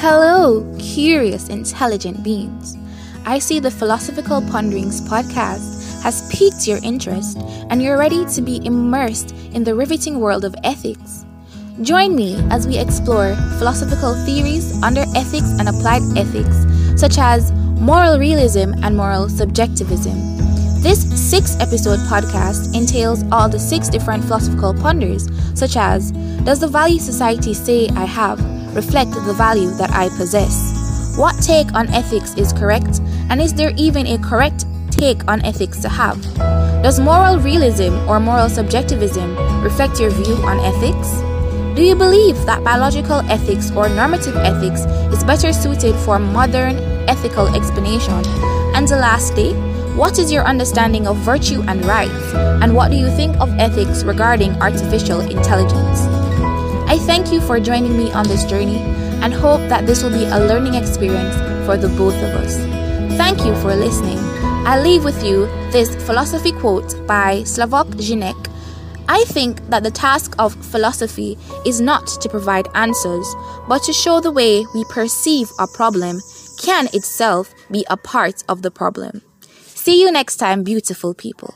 Hello, curious, intelligent beings. I see the Philosophical Ponderings podcast has piqued your interest and you're ready to be immersed in the riveting world of ethics. Join me as we explore philosophical theories under ethics and applied ethics, such as moral realism and moral subjectivism. This six episode podcast entails all the six different philosophical ponders, such as Does the value society say I have reflect the value that I possess? What take on ethics is correct, and is there even a correct take on ethics to have? Does moral realism or moral subjectivism reflect your view on ethics? Do you believe that biological ethics or normative ethics is better suited for modern ethical explanation? And lastly, what is your understanding of virtue and rights? And what do you think of ethics regarding artificial intelligence? I thank you for joining me on this journey and hope that this will be a learning experience for the both of us. Thank you for listening. I leave with you this philosophy quote by Slavoj Žižek. I think that the task of philosophy is not to provide answers, but to show the way we perceive a problem can itself be a part of the problem. See you next time, beautiful people.